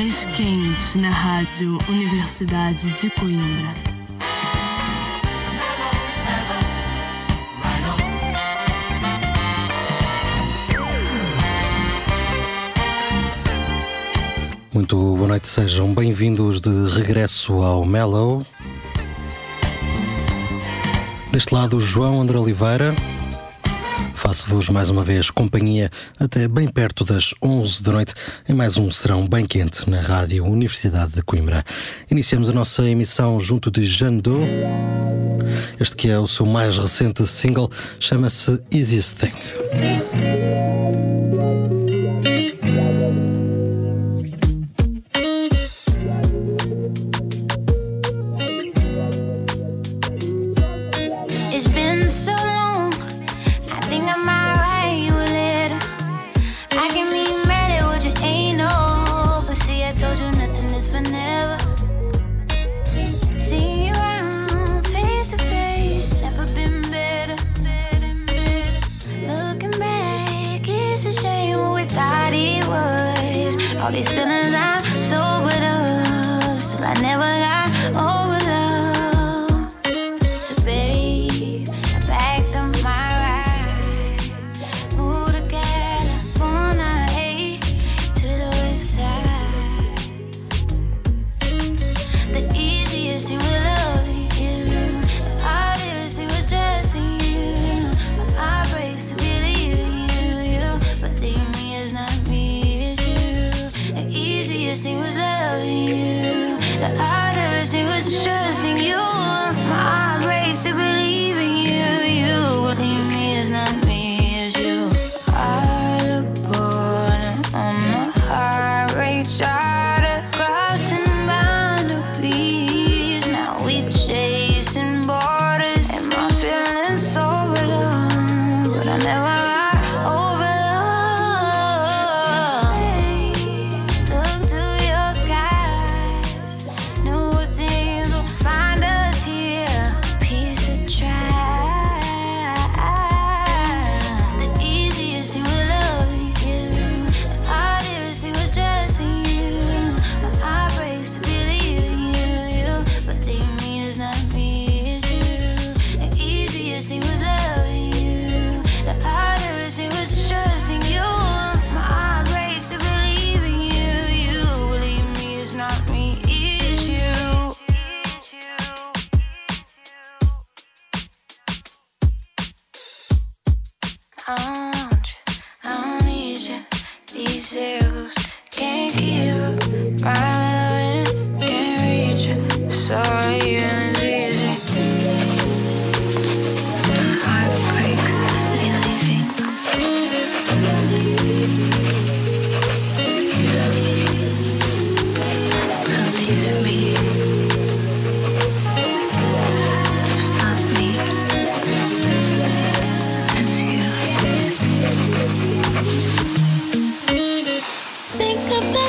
mais quente na Rádio Universidade de Coimbra. Muito boa noite, sejam bem-vindos de regresso ao Mellow. Deste lado, João André Oliveira. Faço-vos mais uma vez companhia até bem perto das 11 da noite em mais um serão bem quente na Rádio Universidade de Coimbra. Iniciamos a nossa emissão junto de Jandô. Este que é o seu mais recente single chama-se Easy Thing.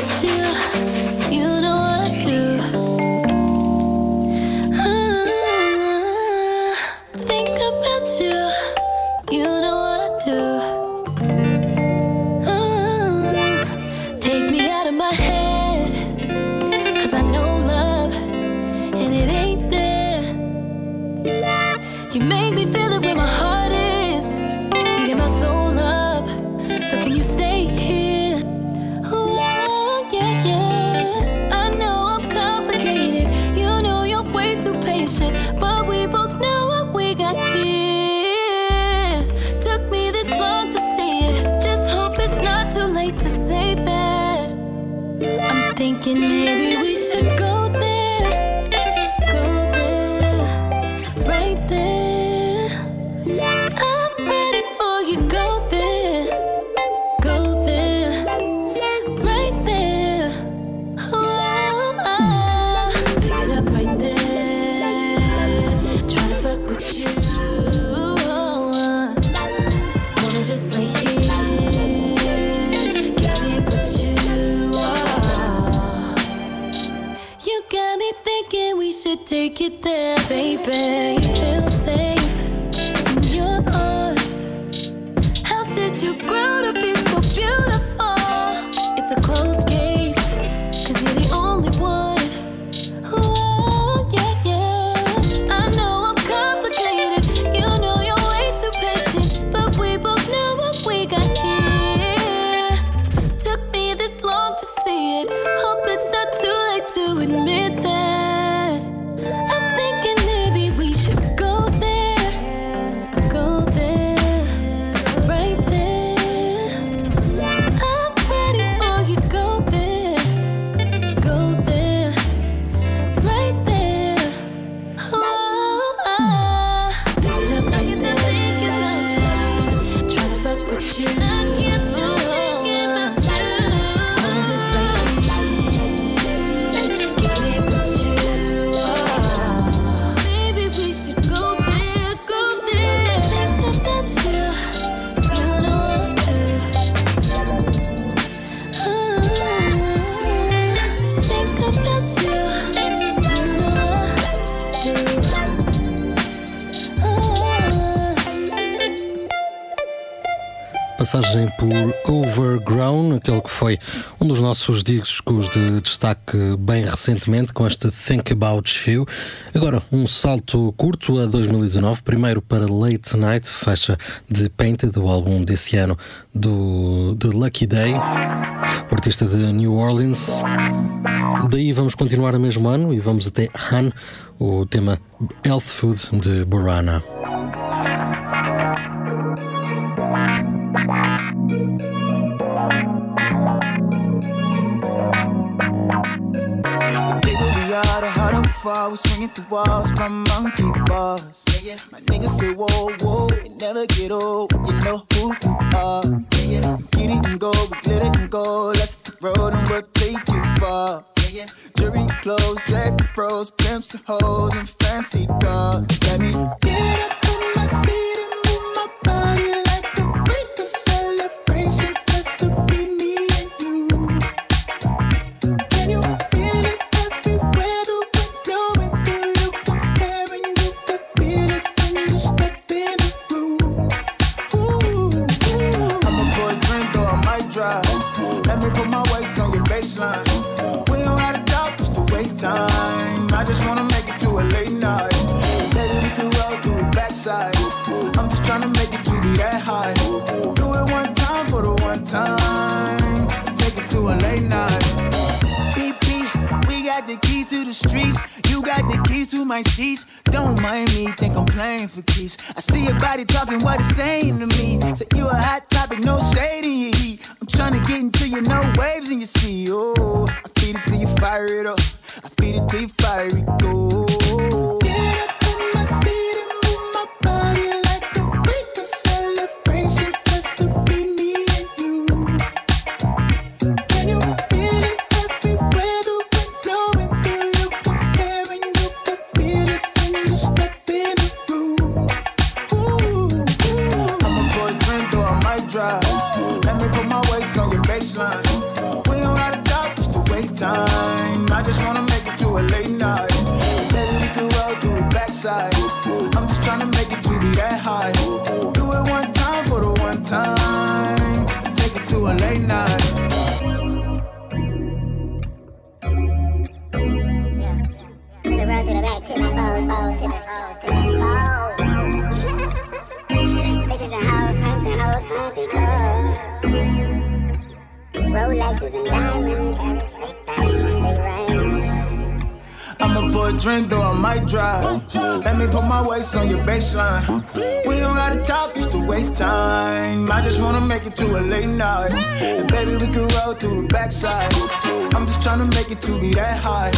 Chia nossos discos de destaque bem recentemente, com este Think About You. Agora, um salto curto a 2019, primeiro para Late Night, fecha de Painted, o álbum desse ano do The Lucky Day, o artista de New Orleans. Daí vamos continuar o mesmo ano e vamos até Han, o tema Health Food de Burana. Fall, we swinging through walls from monkey bars. Yeah, yeah. My niggas say, whoa, whoa, it never get old. You know who you are. Yeah, yeah. Get it and go, we glitter and go. Let's hit the road and we'll take you far. Yeah, yeah. Jury clothes, the froze, pimps and hoes and fancy cars. Let me get up in my seat my sheets. Don't mind me, think I'm playing for keys. I see your body talking what it's saying to me. Say you a hot topic, no shade in your heat. I'm trying to get into your no waves in your sea. Oh, I feed it till you fire it up. I feed it till you fire it go. Get up in my seat drink, though I might drive. Let me put my waist on your baseline. We don't gotta talk just to waste time. I just wanna make it to a late night. And baby, we can roll to the backside. I'm just trying to make it to be that high.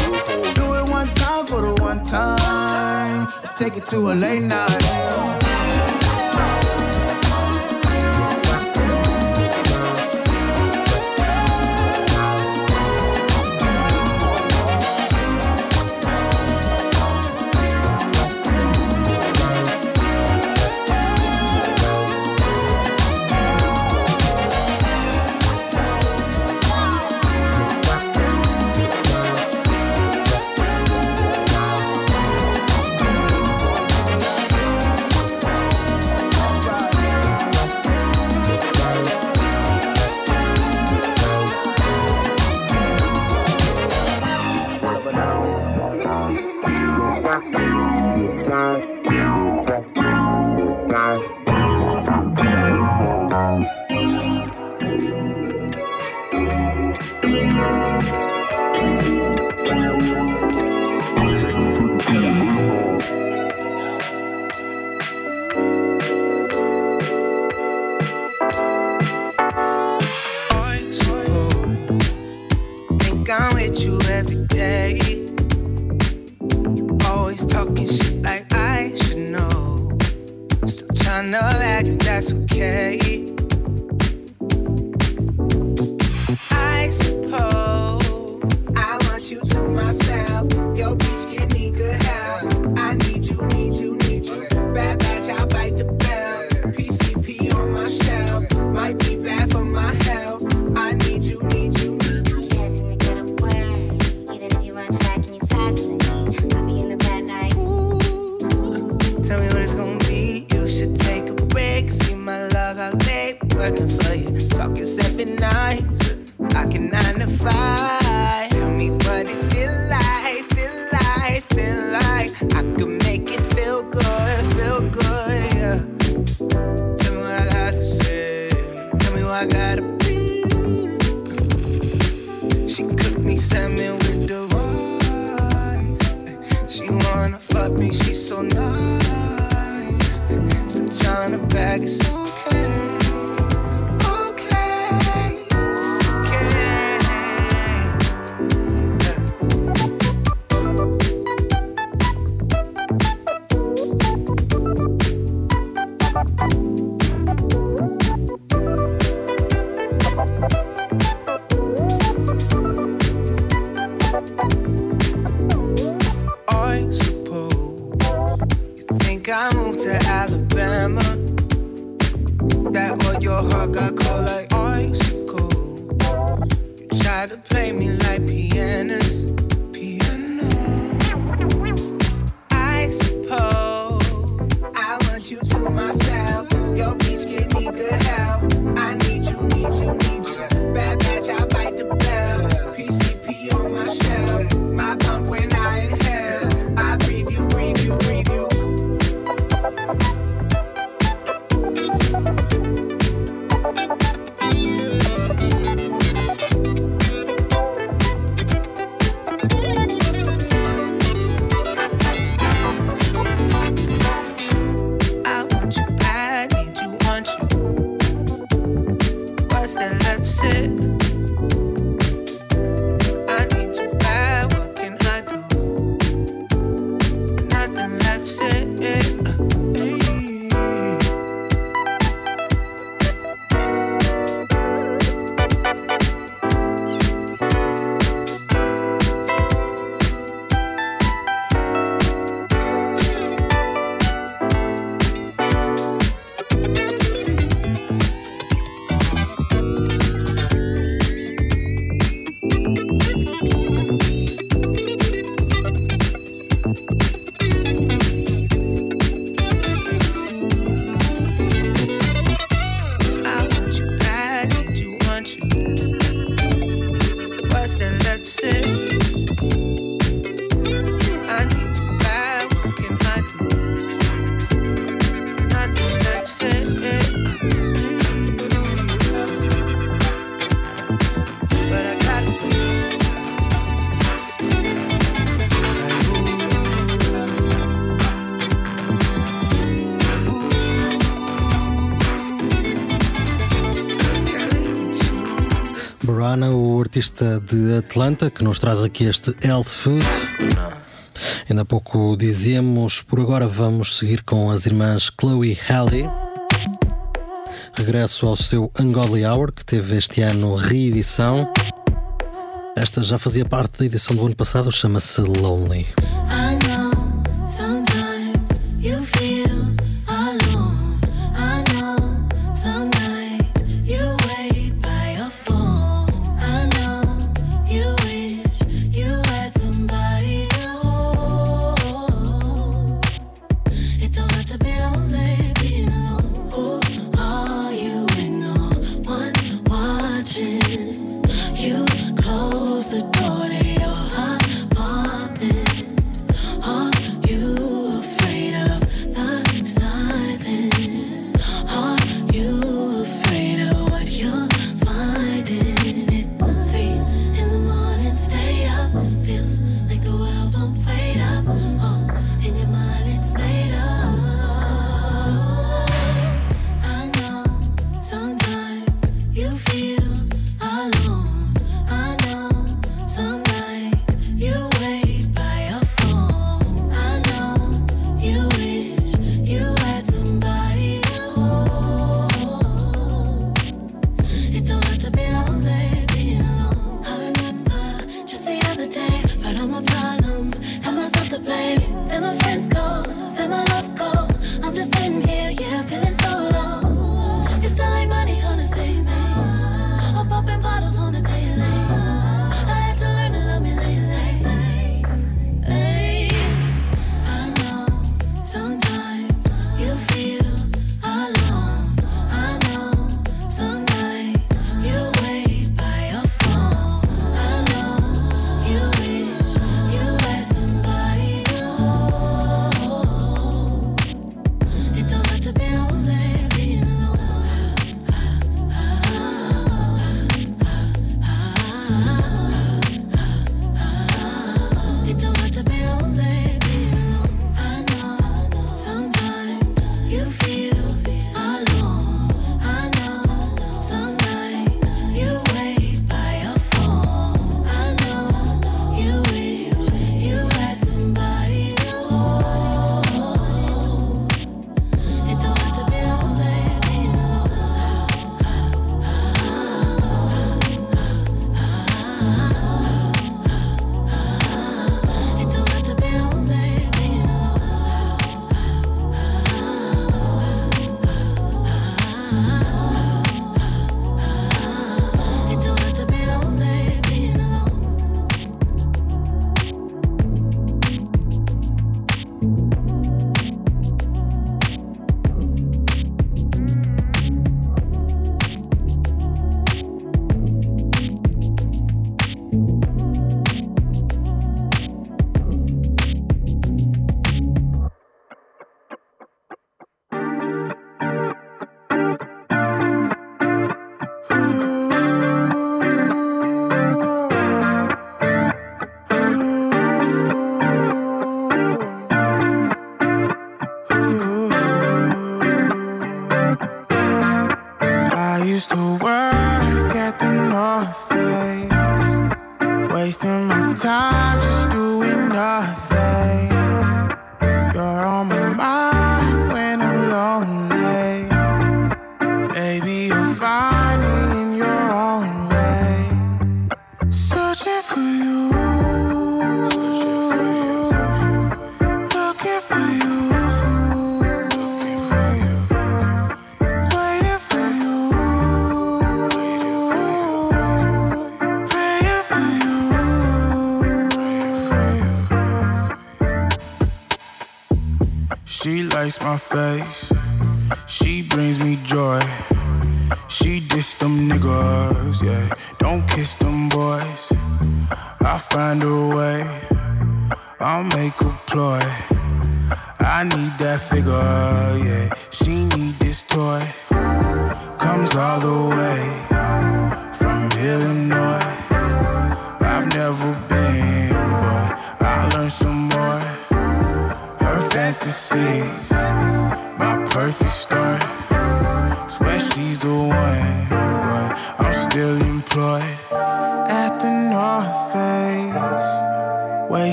Do it one time for the one time. Let's take it to a late night. artista de Atlanta que nos traz aqui este Health Food. Ainda há pouco dizíamos, por agora vamos seguir com as irmãs Chloe Halley. Regresso ao seu Ungodly Hour, que teve este ano reedição. Esta já fazia parte da edição do ano passado, chama-se Lonely.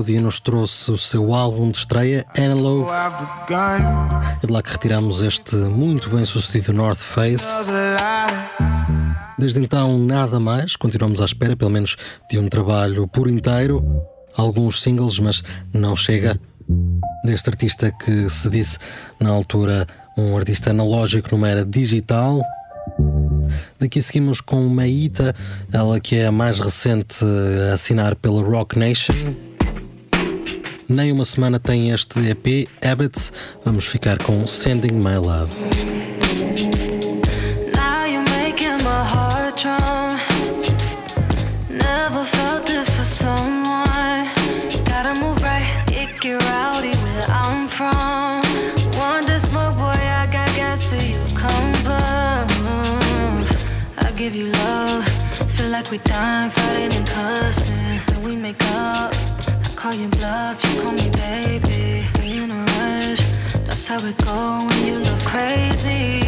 2018 que a Audi nos trouxe o seu álbum de estreia, Analog. É de lá que retiramos este muito bem sucedido North Face. Desde então, nada mais. Continuamos à espera, pelo menos, de um trabalho por inteiro. Alguns singles, mas não chega. Deste artista que se disse na altura um artista analógico numa era digital. Daqui seguimos com Maíta, ela que é a mais recente a assinar pela Rock Nation. Nem uma semana tem este EP, Habits. Vamos ficar com Sending My Love. like we done, fighting and cussing. Call you bluff, you call me baby. In a rush, that's how it go when you love crazy.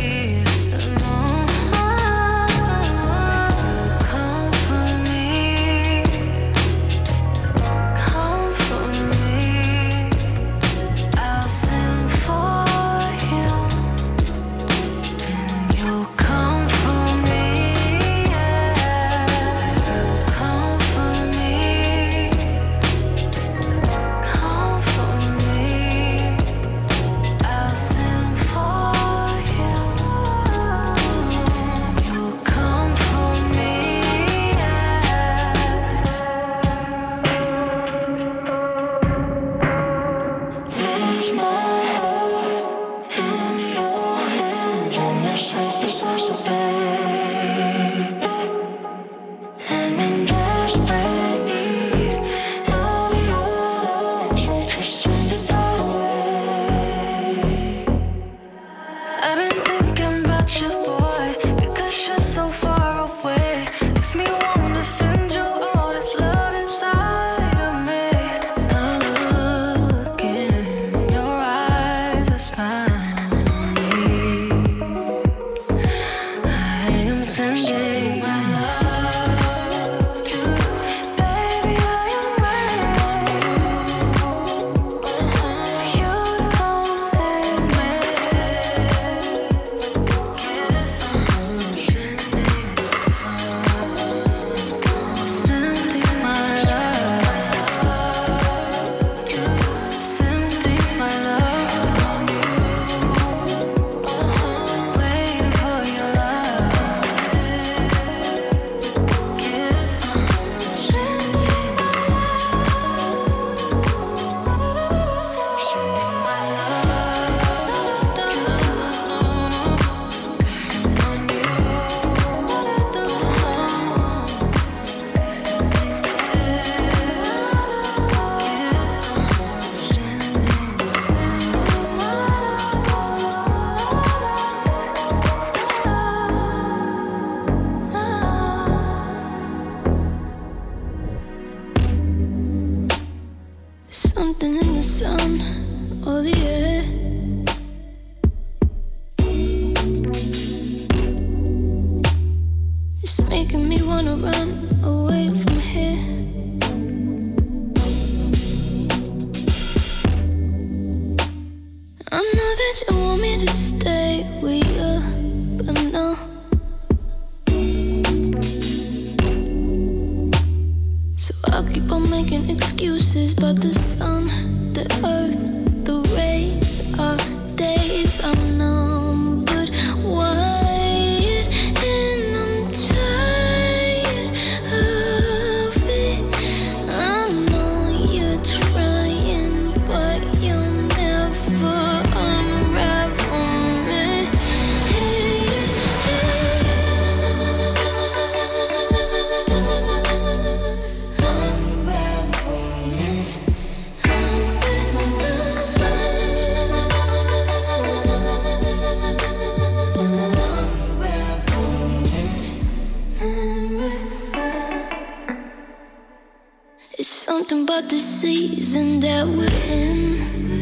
Something about the season that we're in.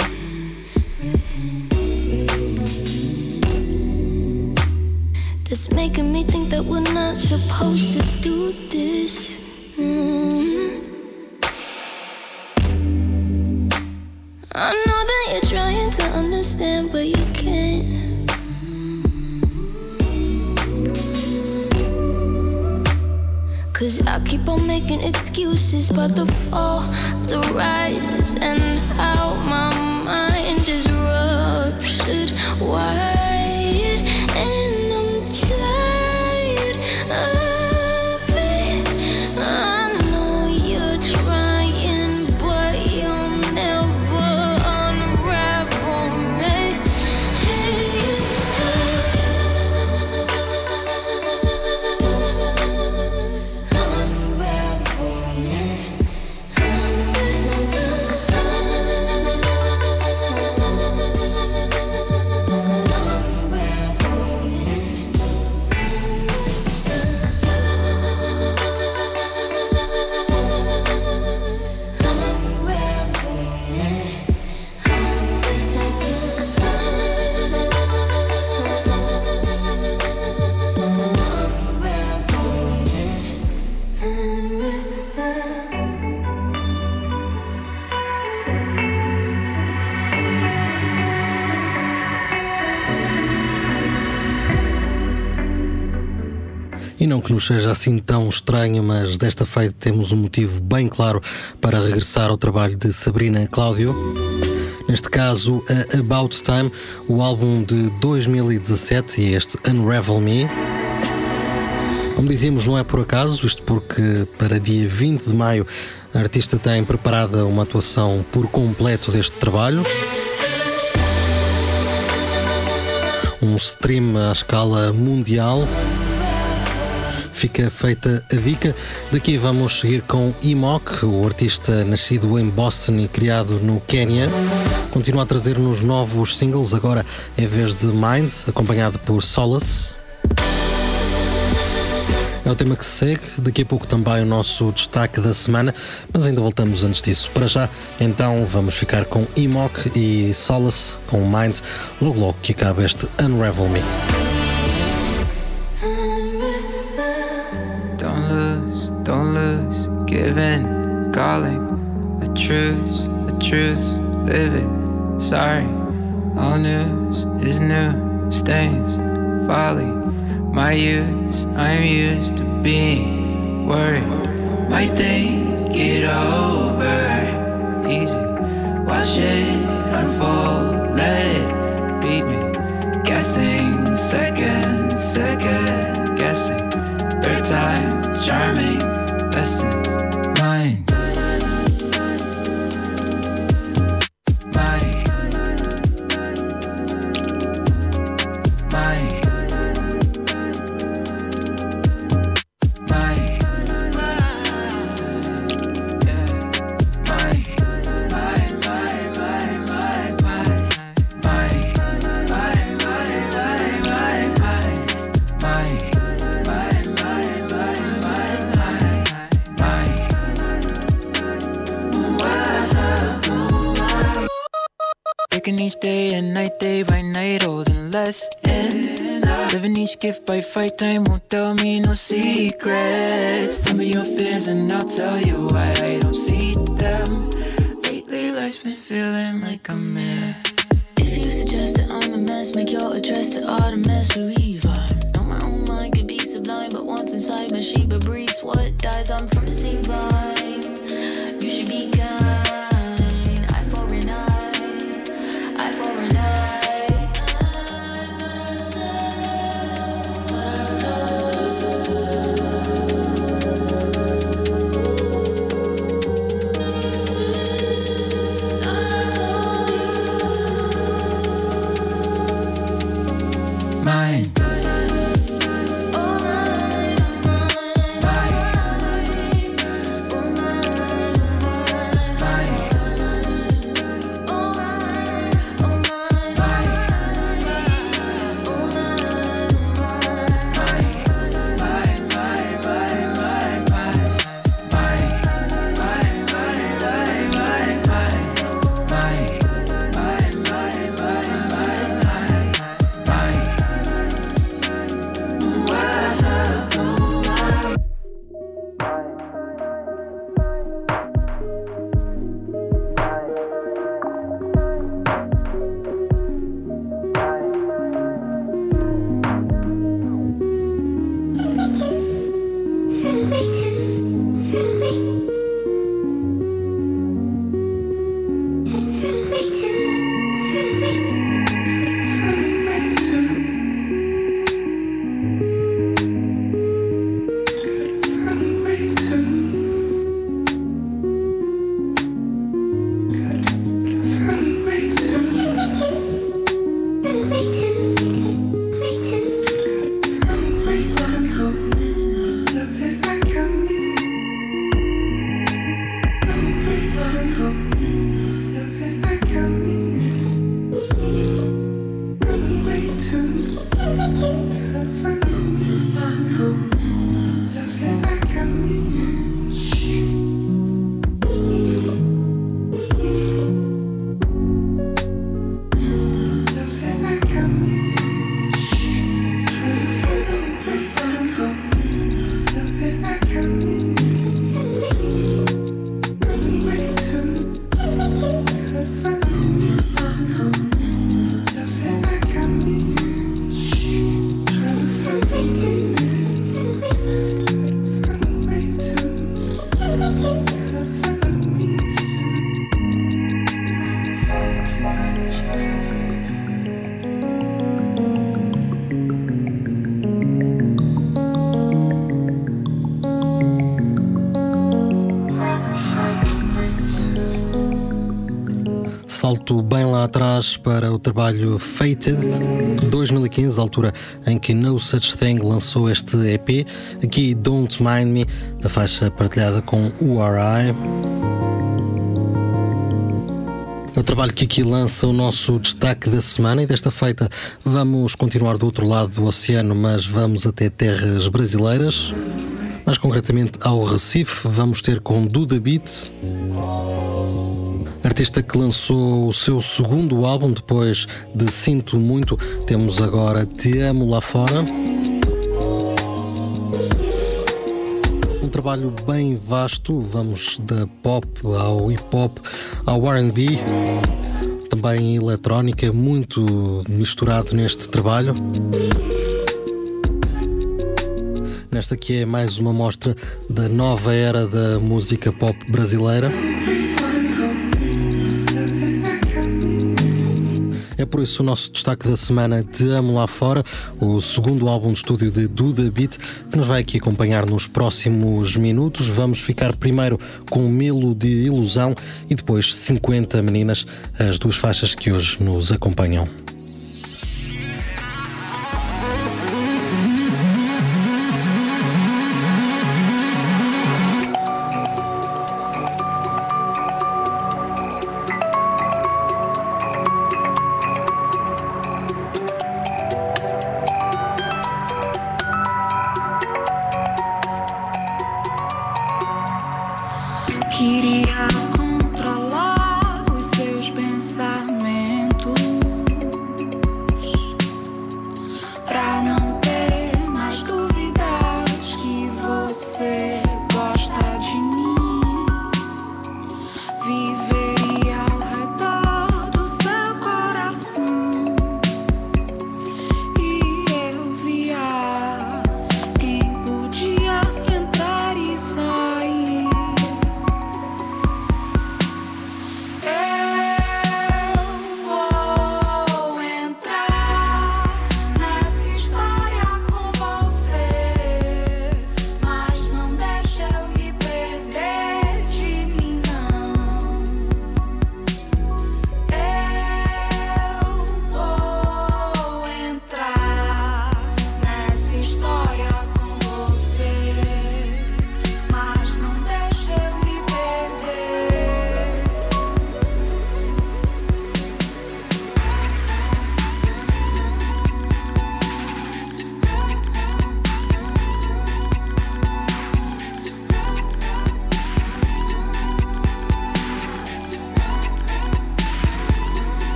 That's making me think that we're not supposed to do this. excuses. I keep on making excuses, but the fall, the rise, and how my mind is ruptured. Why? Não que nos seja assim tão estranho, mas desta feita temos um motivo bem claro para regressar ao trabalho de Sabrina Cláudio. Neste caso, a About Time, o álbum de 2017 e este Unravel Me. Como dizíamos, não é por acaso, isto porque para dia 20 de maio a artista tem preparada uma atuação por completo deste trabalho. Um stream à escala mundial fica feita a dica. Daqui vamos seguir com Imok, o artista nascido em Boston e criado no Quênia. Continua a trazer-nos novos singles, agora é vez de Mind, acompanhado por Solace. É o tema que segue, daqui a pouco também o nosso destaque da semana, mas ainda voltamos antes disso. Para já, então vamos ficar com Imok e Solace com Mind, logo logo que acaba este Unravel Me. Giving, calling, a truce, a truce, living. sorry. All news is new, stains, folly. My use, I'm used to being worried. Might think it over, easy. Watch it unfold, let it beat me. Guessing, second, second, guessing. Third time, charming lessons. Gift by fight time won't tell me no secrets. Tell me your fears and I'll tell you why I don't see them. Lately, life's been feeling like a mirror. If you suggest that I'm a mess, make your address to Artemis Reaver. Know my own mind could be sublime, but once inside my Sheba breeds what dies. I'm from the same vine. Fated 2015, altura em que No Such Thing lançou este EP. Aqui Don't Mind Me, a faixa partilhada com URI. É o trabalho que aqui lança o nosso destaque da semana e desta feita vamos continuar do outro lado do oceano, mas vamos até terras brasileiras. Mais concretamente ao Recife, vamos ter com Duda Beat artista que lançou o seu segundo álbum depois de Sinto Muito. Temos agora Te Amo Lá Fora. Um trabalho bem vasto, vamos da pop ao hip hop ao RB, também eletrónica, muito misturado neste trabalho. Nesta que é mais uma mostra da nova era da música pop brasileira. É por isso o nosso destaque da semana Te Amo Lá Fora, o segundo álbum de estúdio de Duda Beat, que nos vai aqui acompanhar nos próximos minutos. Vamos ficar primeiro com Milo de Ilusão e depois 50 Meninas, as duas faixas que hoje nos acompanham.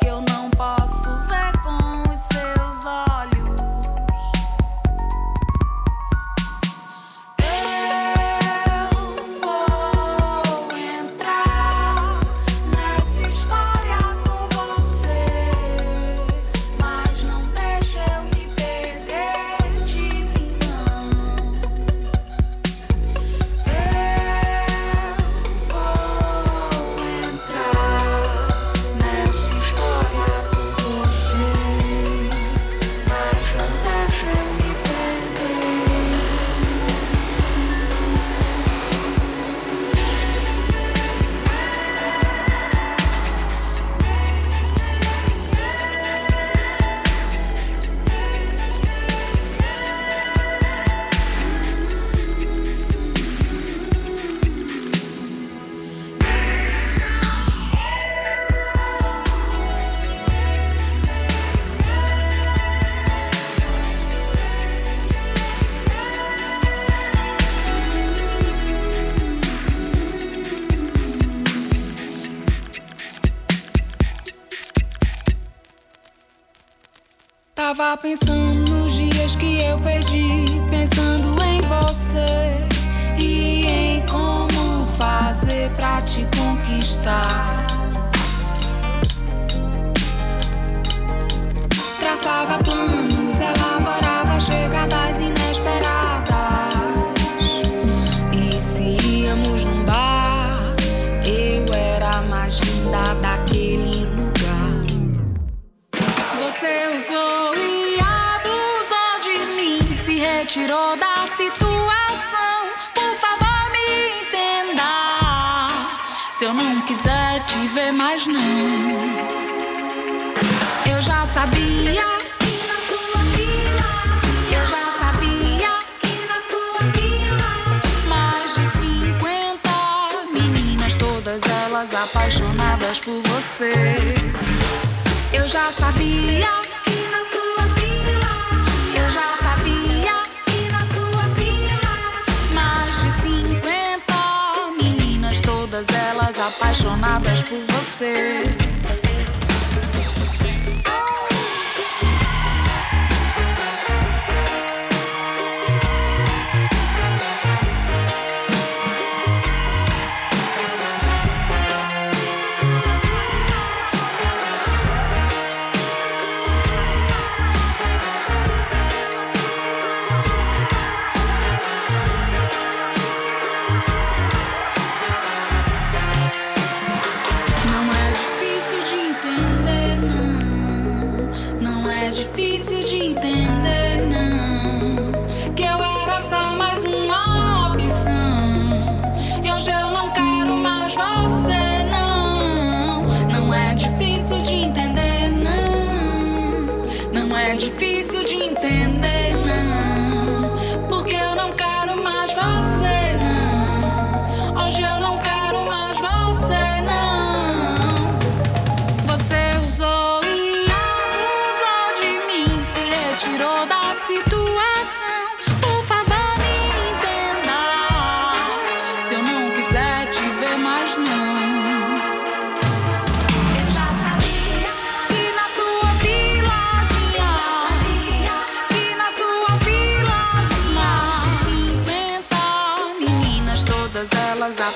que eu não posso ver. Pensando nos dias que eu perdi, pensando em você e em como fazer pra te conquistar. Traçava planos, se retirou da situação. Por favor, me entenda. Se eu não quiser te ver mais, não. Eu já sabia que na sua vila. Eu já sabia que na sua vila. Mais de 50 meninas, todas elas apaixonadas por você. Eu já sabia apaixonadas por você.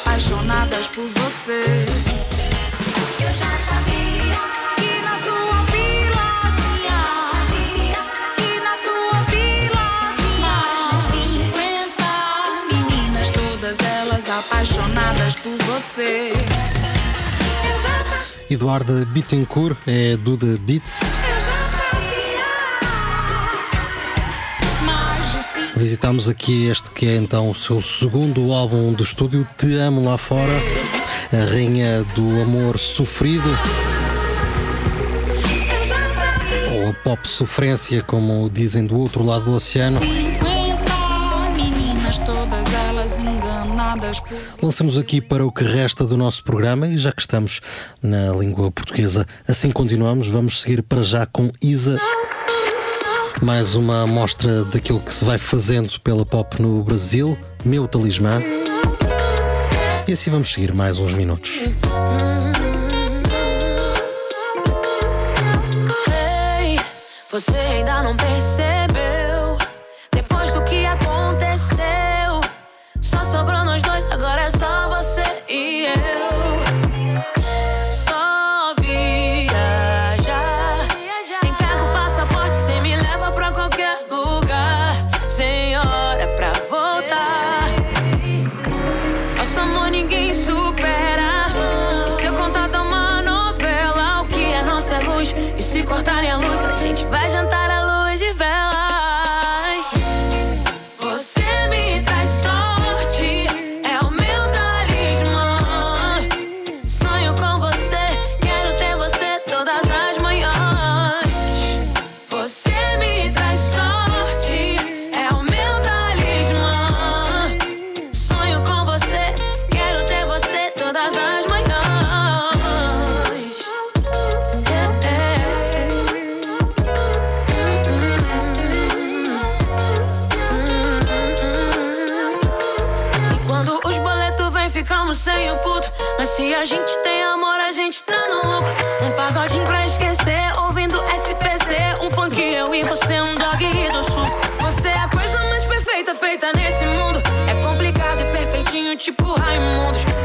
Apaixonadas por você. Eu já sabia que na sua vila tinha. Que na sua vila tinha. Mais de 50 meninas, todas elas apaixonadas por você. Sabia. Eduarda Bittencourt é do The Beat. Visitamos aqui este que é então o seu segundo álbum de estúdio, Te Amo Lá Fora, a rainha do amor sofrido, ou a pop sofrência, como dizem do outro lado do oceano. 50 meninas, todas elas enganadas por Lançamos aqui para o que resta do nosso programa e já que estamos na língua portuguesa, assim continuamos. Vamos seguir para já com Isa. Mais uma amostra daquilo que se vai fazendo pela pop no Brasil, Meu Talismã. E assim vamos seguir mais uns minutos. Ei, você ainda não percebeu?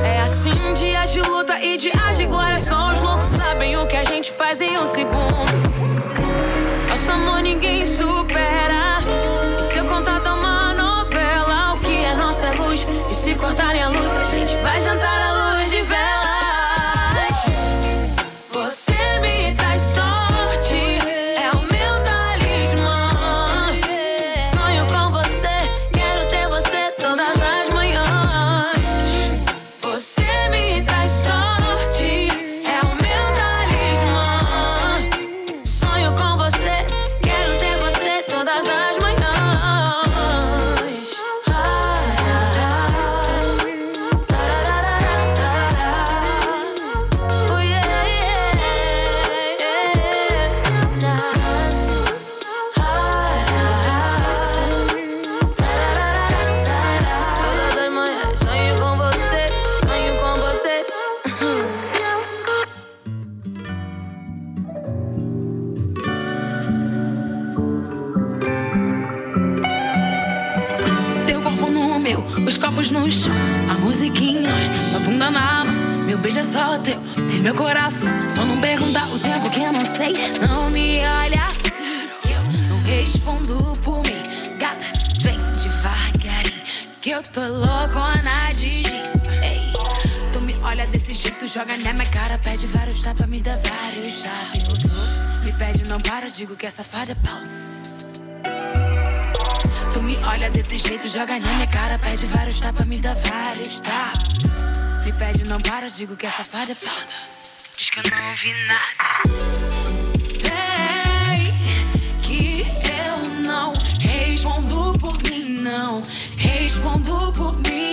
É assim, dias de luta e dias de glória. Só os loucos sabem o que a gente faz em um segundo. Joga na minha cara, pede vários tapas, me dá vários tapas. Me pede, não para, digo que é paus. Tu me olha desse jeito, joga na minha cara, pede vários tapas, me dá vários tapas. Me pede, não para, digo que é paus. Diz que eu não ouvi nada. Vem, que eu não respondo por mim, não respondo por mim.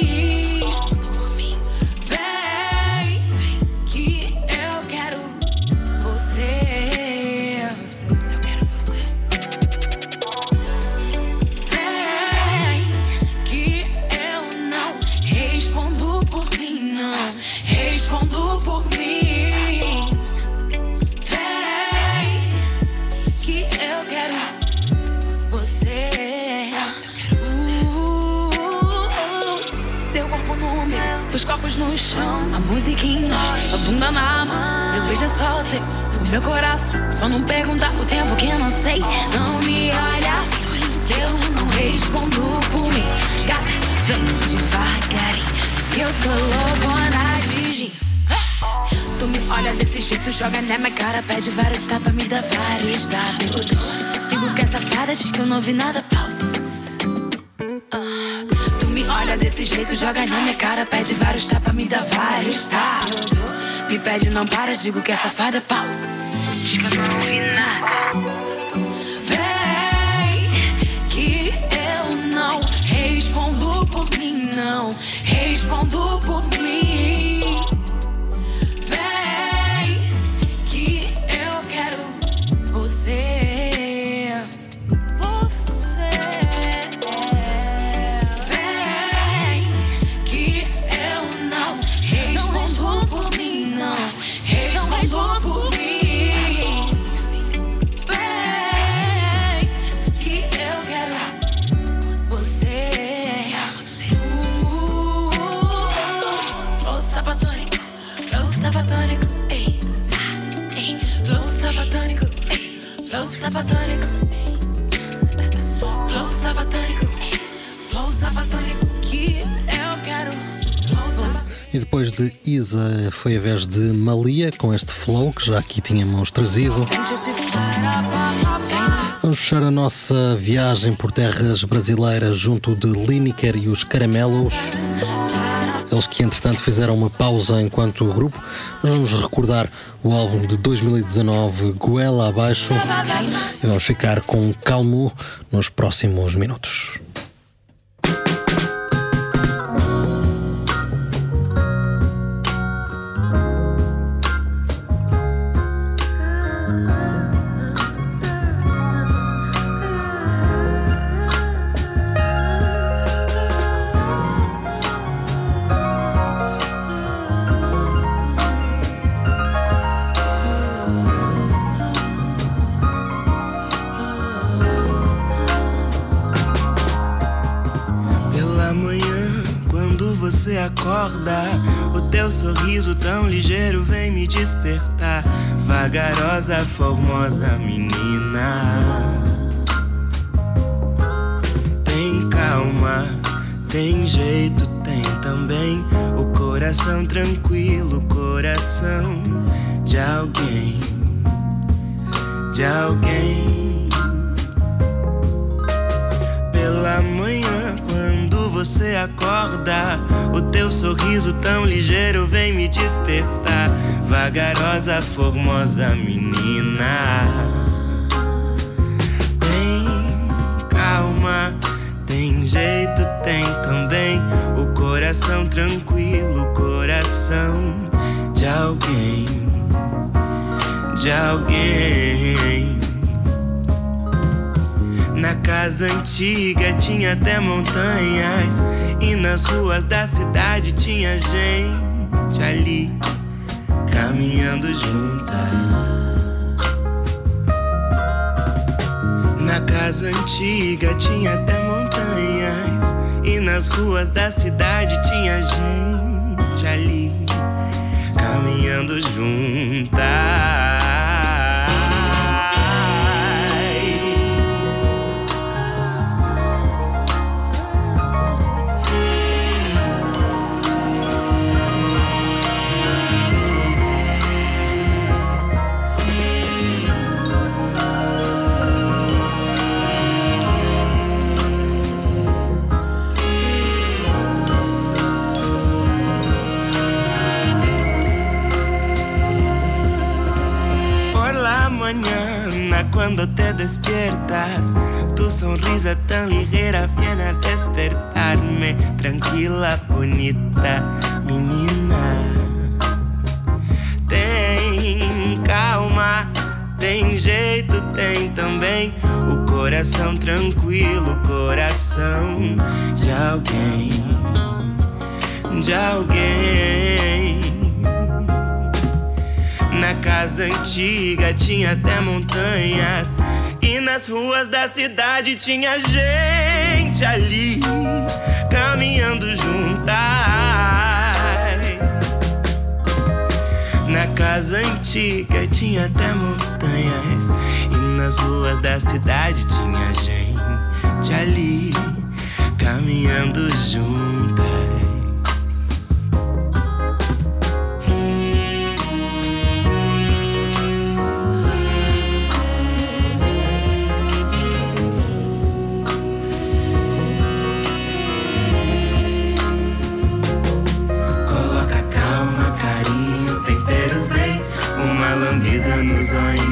É só o meu coração. Só não pergunta o tempo que eu não sei. Não me olha se eu não respondo por mim. Gata, vem devagarinho, eu tô loucona de gin. Tu me olha desse jeito, joga na minha cara, pede vários tapas, me dá vários tapas. Digo que essa fada diz que eu não vi nada, pausa olha desse jeito, joga na minha cara, pede vários tapas, me dá vários tapas. Me pede, não para, digo que é pausa. Diz que eu não ouvi nada. Vem, que eu não respondo por mim, não respondo por mim. Depois de Isa foi a vez de Malia com este flow que já aqui tínhamos trazido. Vamos fechar a nossa viagem por terras brasileiras junto de Lineker e os Caramelos. Eles que entretanto fizeram uma pausa enquanto grupo. Vamos recordar o álbum de 2019 Goela Abaixo e vamos ficar com Calmo nos próximos minutos. Acorda, o teu sorriso tão ligeiro vem me despertar. Vagarosa, formosa menina. Tem calma, tem jeito, tem também o coração tranquilo, coração de alguém, de alguém. Você acorda, o teu sorriso tão ligeiro vem me despertar. Vagarosa, formosa menina. Tem calma, tem jeito, tem também o coração tranquilo, coração de alguém, de alguém. Na casa antiga tinha até montanhas, e nas ruas da cidade tinha gente ali caminhando juntas. Na casa antiga tinha até montanhas, e nas ruas da cidade tinha gente ali caminhando juntas. Mañana cuando te despiertas, tu sonrisa tan ligera viene a despertarme. Tranquila, bonita menina. Tem calma, tem jeito, tem também o coração tranquilo, coração de alguém, de alguém. Na casa antiga tinha até montanhas. E nas ruas da cidade tinha gente ali caminhando juntas. Na casa antiga tinha até montanhas. E nas ruas da cidade tinha gente ali caminhando juntas. design.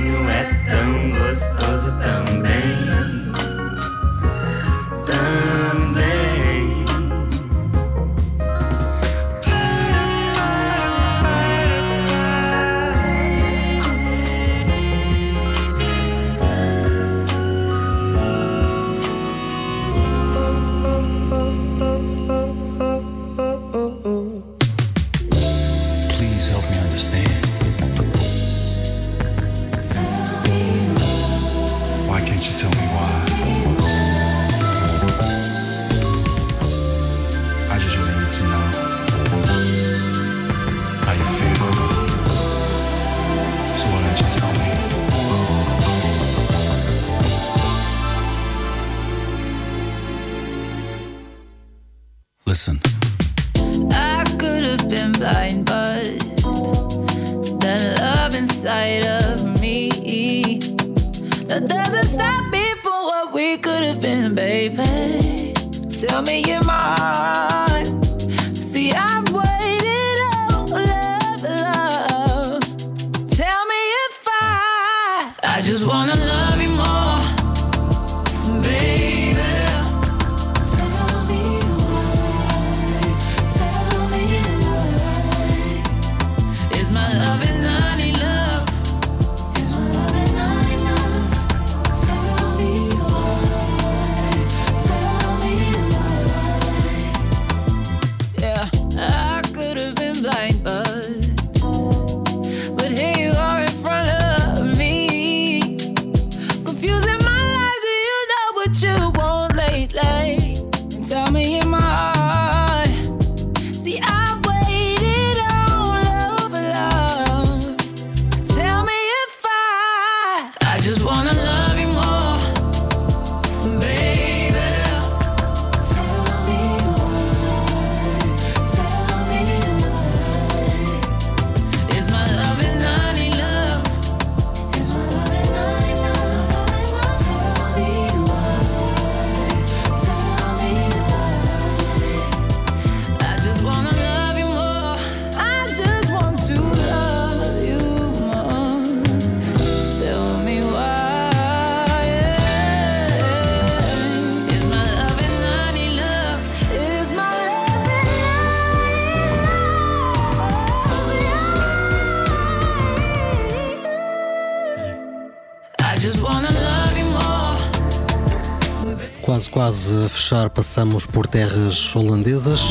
Quase, a fechar, passamos por terras holandesas.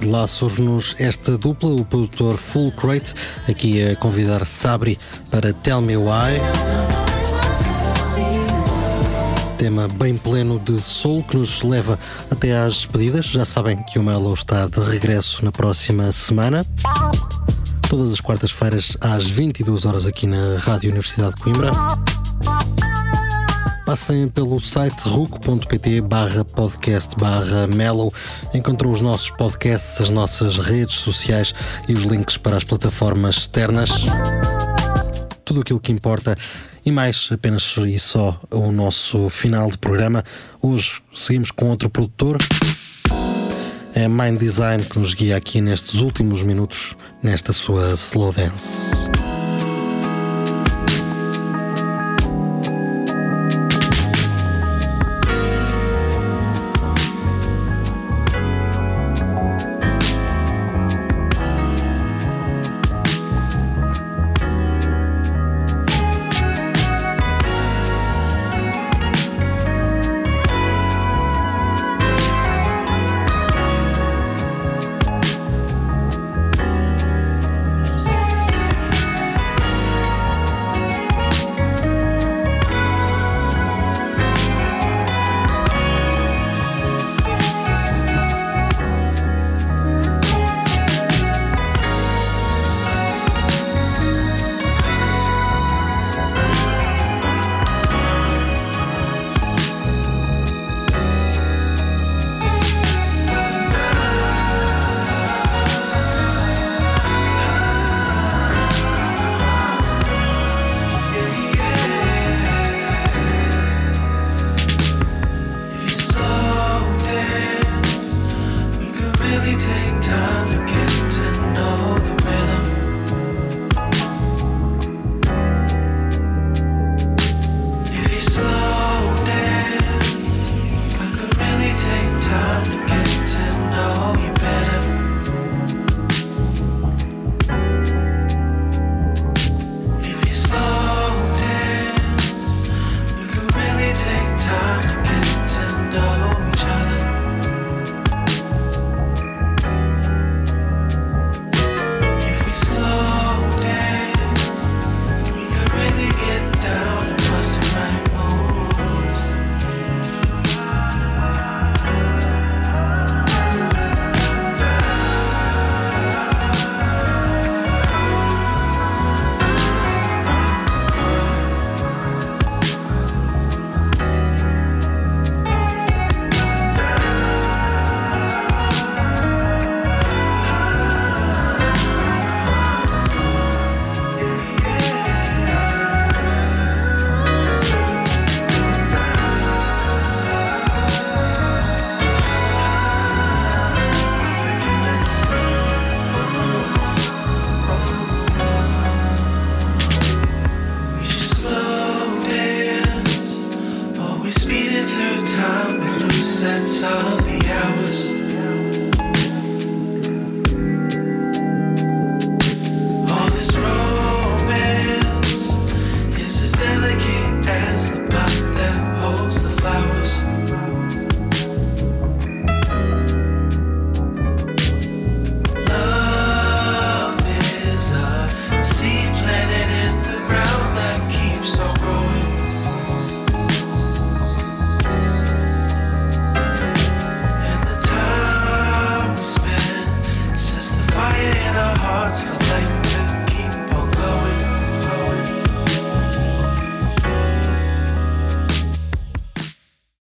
De lá surge-nos esta dupla, o produtor Full Crate, aqui a convidar Sabri para Tell Me Why. Tema bem pleno de soul que nos leva até às despedidas. Já sabem que o Melo está de regresso na próxima semana. Todas as quartas-feiras às 22 horas aqui na Rádio Universidade de Coimbra. Passem pelo site ruc.pt barra podcast barra mellow. Encontram os nossos podcasts, as nossas redes sociais e os links para as plataformas externas. Tudo aquilo que importa e mais, apenas e só o nosso final de programa. Hoje seguimos com outro produtor. É Mind Design que nos guia aqui nestes últimos minutos, nesta sua slow dance.